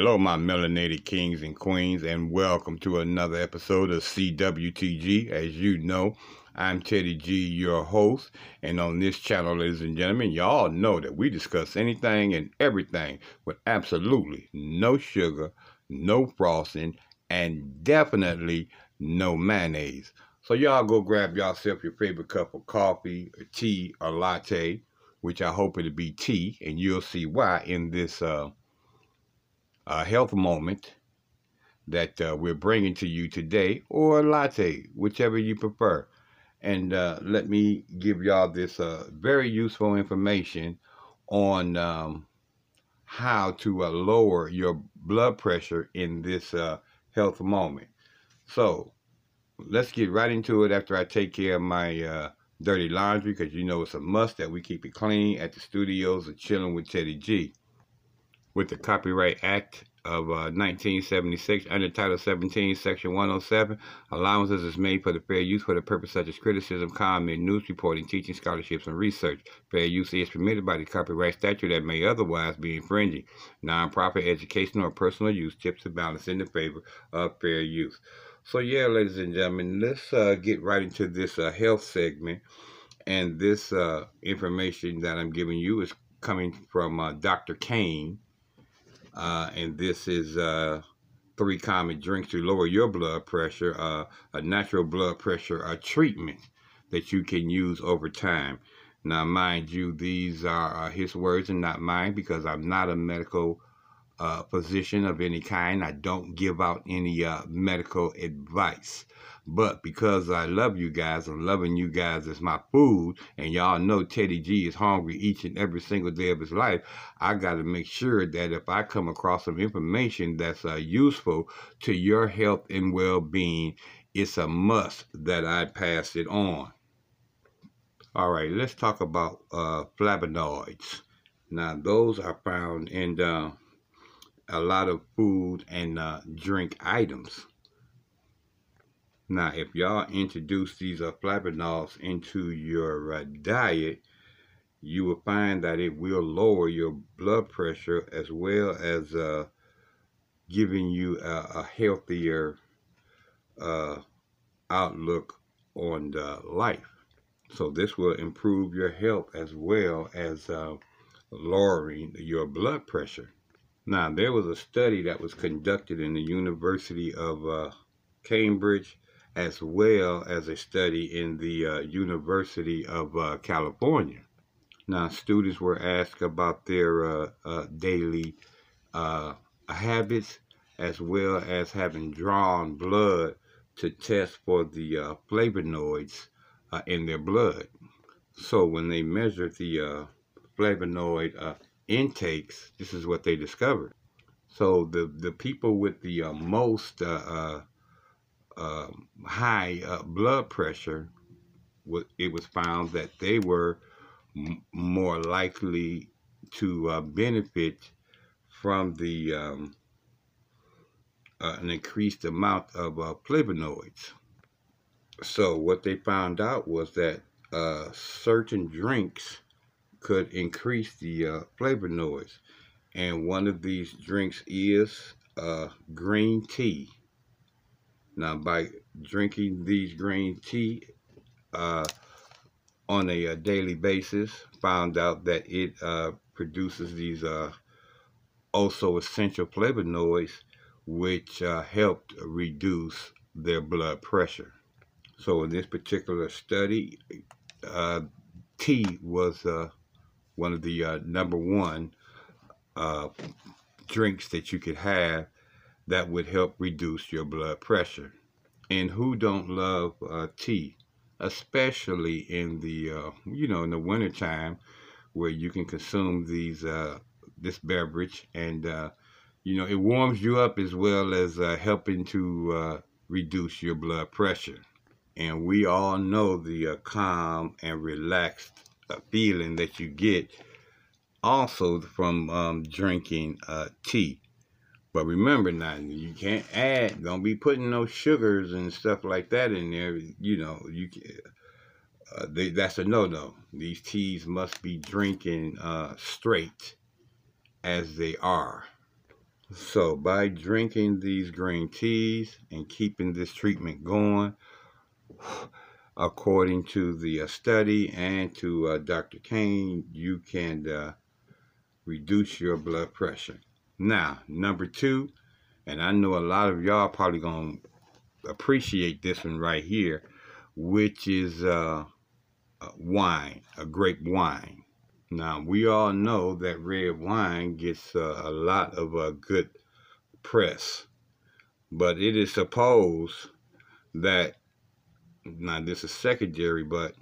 Hello, my melanated kings and queens, and welcome to another episode of CWTG. As you know, I'm Teddy G, your host, and on this channel, ladies and gentlemen, y'all know that we discuss anything and everything with absolutely no sugar, no frosting, and definitely no mayonnaise. So y'all go grab yourself your favorite cup of coffee, or tea, or latte, which I hope it'll be tea, and you'll see why in this uh, a health moment that uh, we're bringing to you today, or a latte, whichever you prefer. And uh, let me give y'all this uh, very useful information on um, how to uh, lower your blood pressure in this uh, health moment. So let's get right into it after I take care of my uh, dirty laundry because you know it's a must that we keep it clean at the studios of Chilling with Teddy G with the Copyright Act of uh, 1976 under Title 17, Section 107. Allowances is made for the fair use for the purpose such as criticism, comment, news reporting, teaching, scholarships, and research. Fair use is permitted by the copyright statute that may otherwise be infringing. Non-profit, educational, or personal use tips the balance in the favor of fair use. So yeah, ladies and gentlemen, let's uh, get right into this uh, health segment. And this uh, information that I'm giving you is coming from uh, Dr. Kane uh, and this is uh, three common drinks to lower your blood pressure, uh, a natural blood pressure a treatment that you can use over time. Now, mind you, these are uh, his words and not mine because I'm not a medical uh, physician of any kind. I don't give out any uh, medical advice. But because I love you guys and loving you guys as my food, and y'all know Teddy G is hungry each and every single day of his life, I got to make sure that if I come across some information that's uh, useful to your health and well being, it's a must that I pass it on. All right, let's talk about uh, flavonoids. Now, those are found in uh, a lot of food and uh, drink items. Now, if y'all introduce these uh, flavonoids into your uh, diet, you will find that it will lower your blood pressure as well as uh, giving you a, a healthier uh, outlook on life. So this will improve your health as well as uh, lowering your blood pressure. Now, there was a study that was conducted in the University of uh, Cambridge as well as a study in the uh, University of uh, California. Now, students were asked about their uh, uh daily uh, habits as well as having drawn blood to test for the flavonoids in their blood. So, when they measured the flavonoid intakes, this is what they discovered. So, the, the people with the most uh, high uh, blood pressure, it was found that they were more likely to uh, benefit from the um, uh, an increased amount of uh, flavonoids. So what they found out was that uh, certain drinks could increase the flavonoids, and one of these drinks is green tea. Now, by drinking these green tea uh, on a, a, uh, daily basis, found out that it uh, produces these uh, also essential flavonoids, which uh, helped reduce their blood pressure. So, in this particular study, uh, tea was one of the number one drinks that you could have that would help reduce your blood pressure. And who don't love uh, tea, especially in the uh, you know in the wintertime where you can consume these uh, this beverage, and uh, you know it warms you up as well as uh, helping to uh, reduce your blood pressure. And we all know the uh, calm and relaxed uh, feeling that you get also from um, drinking uh, tea. But remember now, you can't add, don't be putting no sugars and stuff like that in there. You know, you uh, they, that's a no-no. These teas must be drinking uh, straight as they are. So by drinking these green teas and keeping this treatment going, according to the uh, study and to uh, Dr. Kane, you can uh, reduce your blood pressure. Now, number two, and I know a lot of y'all probably to appreciate this one right here, which is uh, wine, a grape wine. Now, we all know that red wine gets uh, a lot of uh, good press, but it is supposed that, now this is secondary, but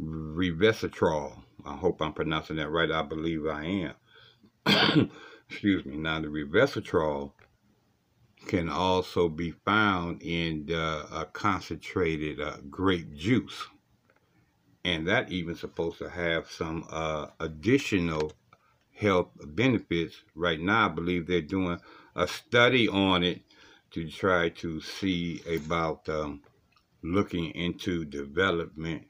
resveratrol, I hope I'm pronouncing that right, I believe I am. Excuse me. Now, the resveratrol can also be found in uh, a concentrated uh, grape juice and that even supposed to have some uh, additional health benefits. Right now, I believe they're doing a study on it to try to see about um, looking into development,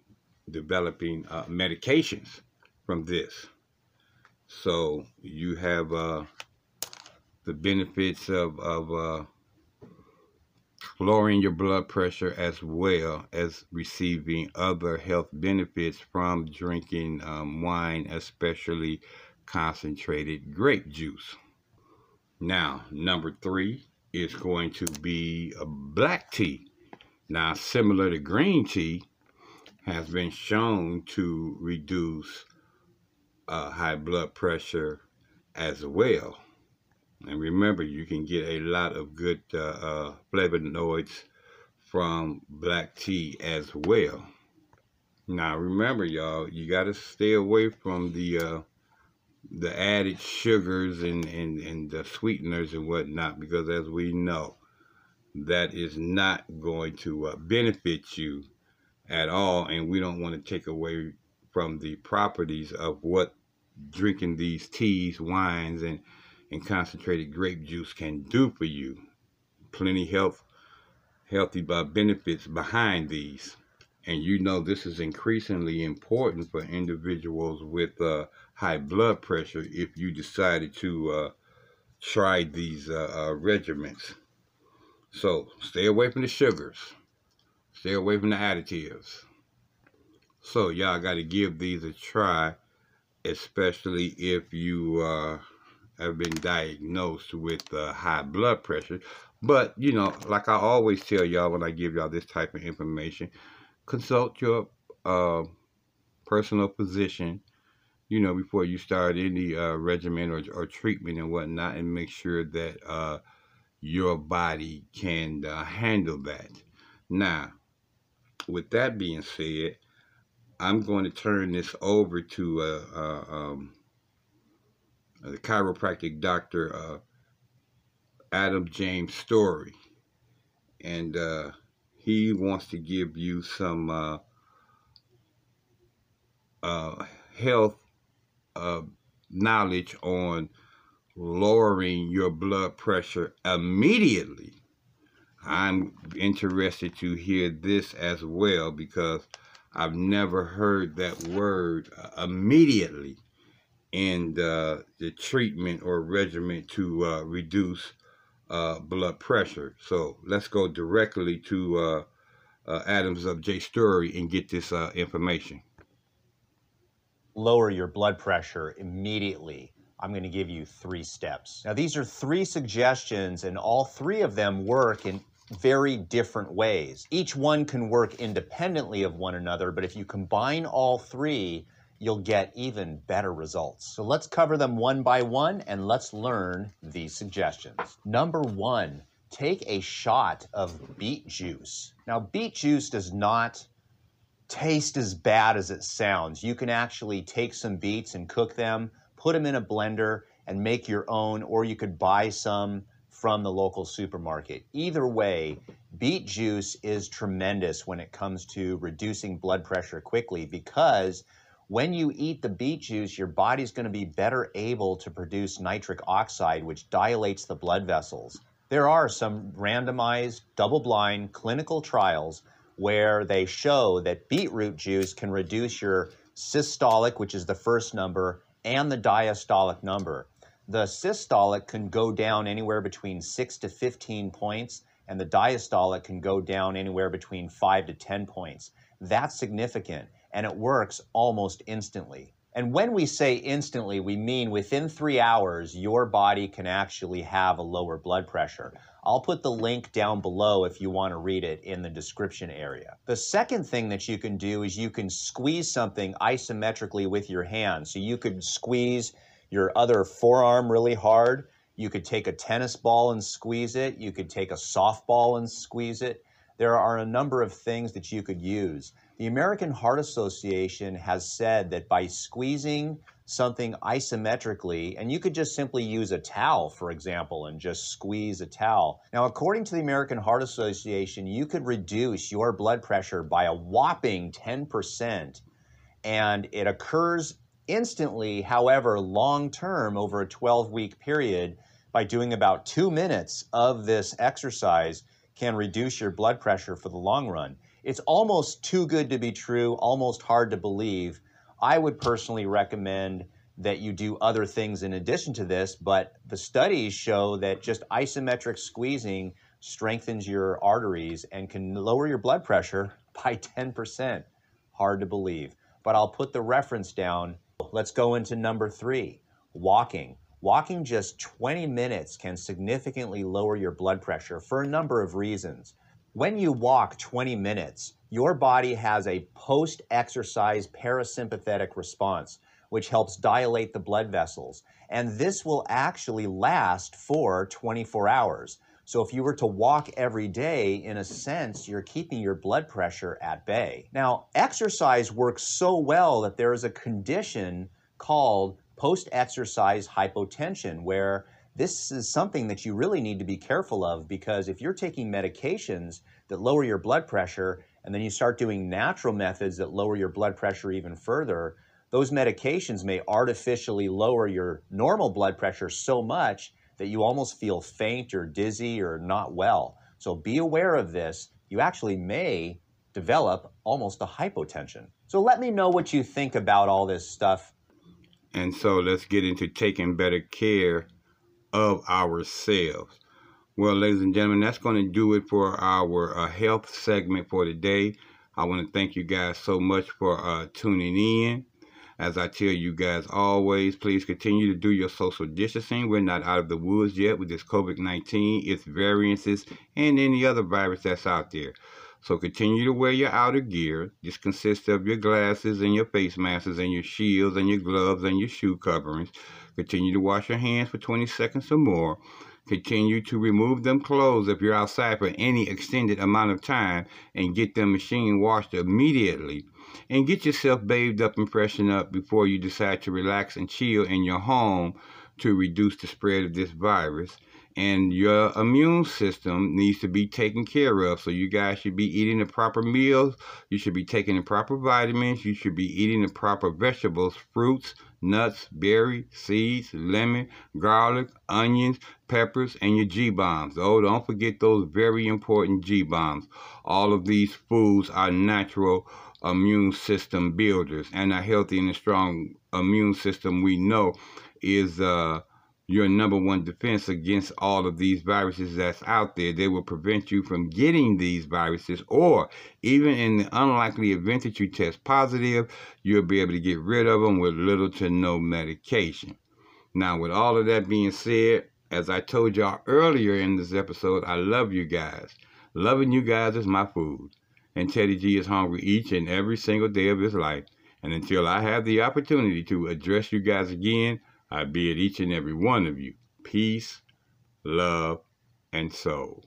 developing uh, medications from this. So you have uh, the benefits of, of uh, lowering your blood pressure as well as receiving other health benefits from drinking um, wine, especially concentrated grape juice. Now, number three is going to be a black tea. Now, similar to green tea, has been shown to reduce uh, high blood pressure as well. And remember, you can get a lot of good uh, uh, flavonoids from black tea as well. Now, remember, y'all, you got to stay away from the uh, the added sugars and, and, and the sweeteners and whatnot, because as we know, that is not going to uh, benefit you at all. And we don't want to take away from the properties of what drinking these teas, wines, and and concentrated grape juice can do for you. Plenty health, healthy benefits behind these. And you know this is increasingly important for individuals with uh, high blood pressure if you decided to uh, try these uh, uh regimens. So stay away from the sugars. Stay away from the additives. So y'all got to give these a try, especially if you uh, have been diagnosed with uh, high blood pressure. But, you know, like I always tell y'all when I give y'all this type of information, consult your uh, personal physician, you know, before you start any uh, regimen or, or treatment and whatnot, and make sure that uh, your body can uh, handle that. Now, with that being said, I'm going to turn this over to uh, uh, um, the chiropractic doctor uh, Adam James Story, and uh, he wants to give you some uh, uh, health uh, knowledge on lowering your blood pressure immediately. I'm interested to hear this as well because I've never heard that word immediately in the, the treatment or regimen to uh, reduce uh, blood pressure. So let's go directly to uh, uh Adams of J Story and get this uh, information. Lower your blood pressure immediately. I'm going to give you three steps. Now, these are three suggestions, and all three of them work in very different ways. Each one can work independently of one another, but if you combine all three, you'll get even better results. So let's cover them one by one and let's learn these suggestions. Number one, take a shot of beet juice. Now, beet juice does not taste as bad as it sounds. You can actually take some beets and cook them, put them in a blender, and make your own, or you could buy some from the local supermarket. Either way, beet juice is tremendous when it comes to reducing blood pressure quickly because when you eat the beet juice, your body's going to be better able to produce nitric oxide, which dilates the blood vessels. There are some randomized, double blind clinical trials where they show that beetroot juice can reduce your systolic, which is the first number, and the diastolic number. The systolic can go down anywhere between 6 to 15 points, and the diastolic can go down anywhere between 5 to 10 points. That's significant, and it works almost instantly. And when we say instantly, we mean within three hours, your body can actually have a lower blood pressure. I'll put the link down below if you want to read it in the description area. The second thing that you can do is you can squeeze something isometrically with your hand. So you could squeeze your other forearm really hard. You could take a tennis ball and squeeze it. You could take a softball and squeeze it. There are a number of things that you could use. The American Heart Association has said that by squeezing something isometrically, and you could just simply use a towel, for example, and just squeeze a towel. Now, according to the American Heart Association, you could reduce your blood pressure by a whopping 10%, and it occurs instantly, however, long term over a 12 week period, by doing about two minutes of this exercise, can reduce your blood pressure for the long run. It's almost too good to be true, almost hard to believe. I would personally recommend that you do other things in addition to this, but the studies show that just isometric squeezing strengthens your arteries and can lower your blood pressure by 10%. Hard to believe. But I'll put the reference down Let's go into number three walking. Walking just 20 minutes can significantly lower your blood pressure for a number of reasons. When you walk 20 minutes, your body has a post exercise parasympathetic response, which helps dilate the blood vessels. And this will actually last for 24 hours. So if you were to walk every day, in a sense, you're keeping your blood pressure at bay. Now, exercise works so well that there is a condition called post exercise hypotension, where this is something that you really need to be careful of because if you're taking medications that lower your blood pressure and then you start doing natural methods that lower your blood pressure even further, those medications may artificially lower your normal blood pressure so much that you almost feel faint or dizzy or not well. So be aware of this. You actually may develop almost a hypotension. So let me know what you think about all this stuff. And so let's get into taking better care of ourselves. Well, ladies and gentlemen, that's going to do it for our uh, health segment for today. I want to thank you guys so much for uh, tuning in. As I tell you guys always, please continue to do your social distancing. We're not out of the woods yet with this COVID 19, its variances, and any other virus that's out there. So continue to wear your outer gear. This consists of your glasses and your face masks and your shields and your gloves and your shoe coverings. Continue to wash your hands for 20 seconds or more. Continue to remove them clothes if you're outside for any extended amount of time and get them machine washed immediately and get yourself bathed up and freshened up before you decide to relax and chill in your home to reduce the spread of this virus. And your immune system needs to be taken care of. So you guys should be eating the proper meals. You should be taking the proper vitamins. You should be eating the proper vegetables, fruits, nuts, berries, seeds, lemon, garlic, onions, peppers, and your G bombs. Oh, don't forget those very important G bombs. All of these foods are natural immune system builders and a healthy and a strong immune system we know is uh, your number one defense against all of these viruses that's out there. They will prevent you from getting these viruses, or even in the unlikely event that you test positive, you'll be able to get rid of them with little to no medication. Now, with all of that being said, as I told y'all earlier in this episode, I love you guys. Loving you guys is my food and Teddy G is hungry each and every single day of his life. And until I have the opportunity to address you guys again, I bid each and every one of you peace, love, and soul.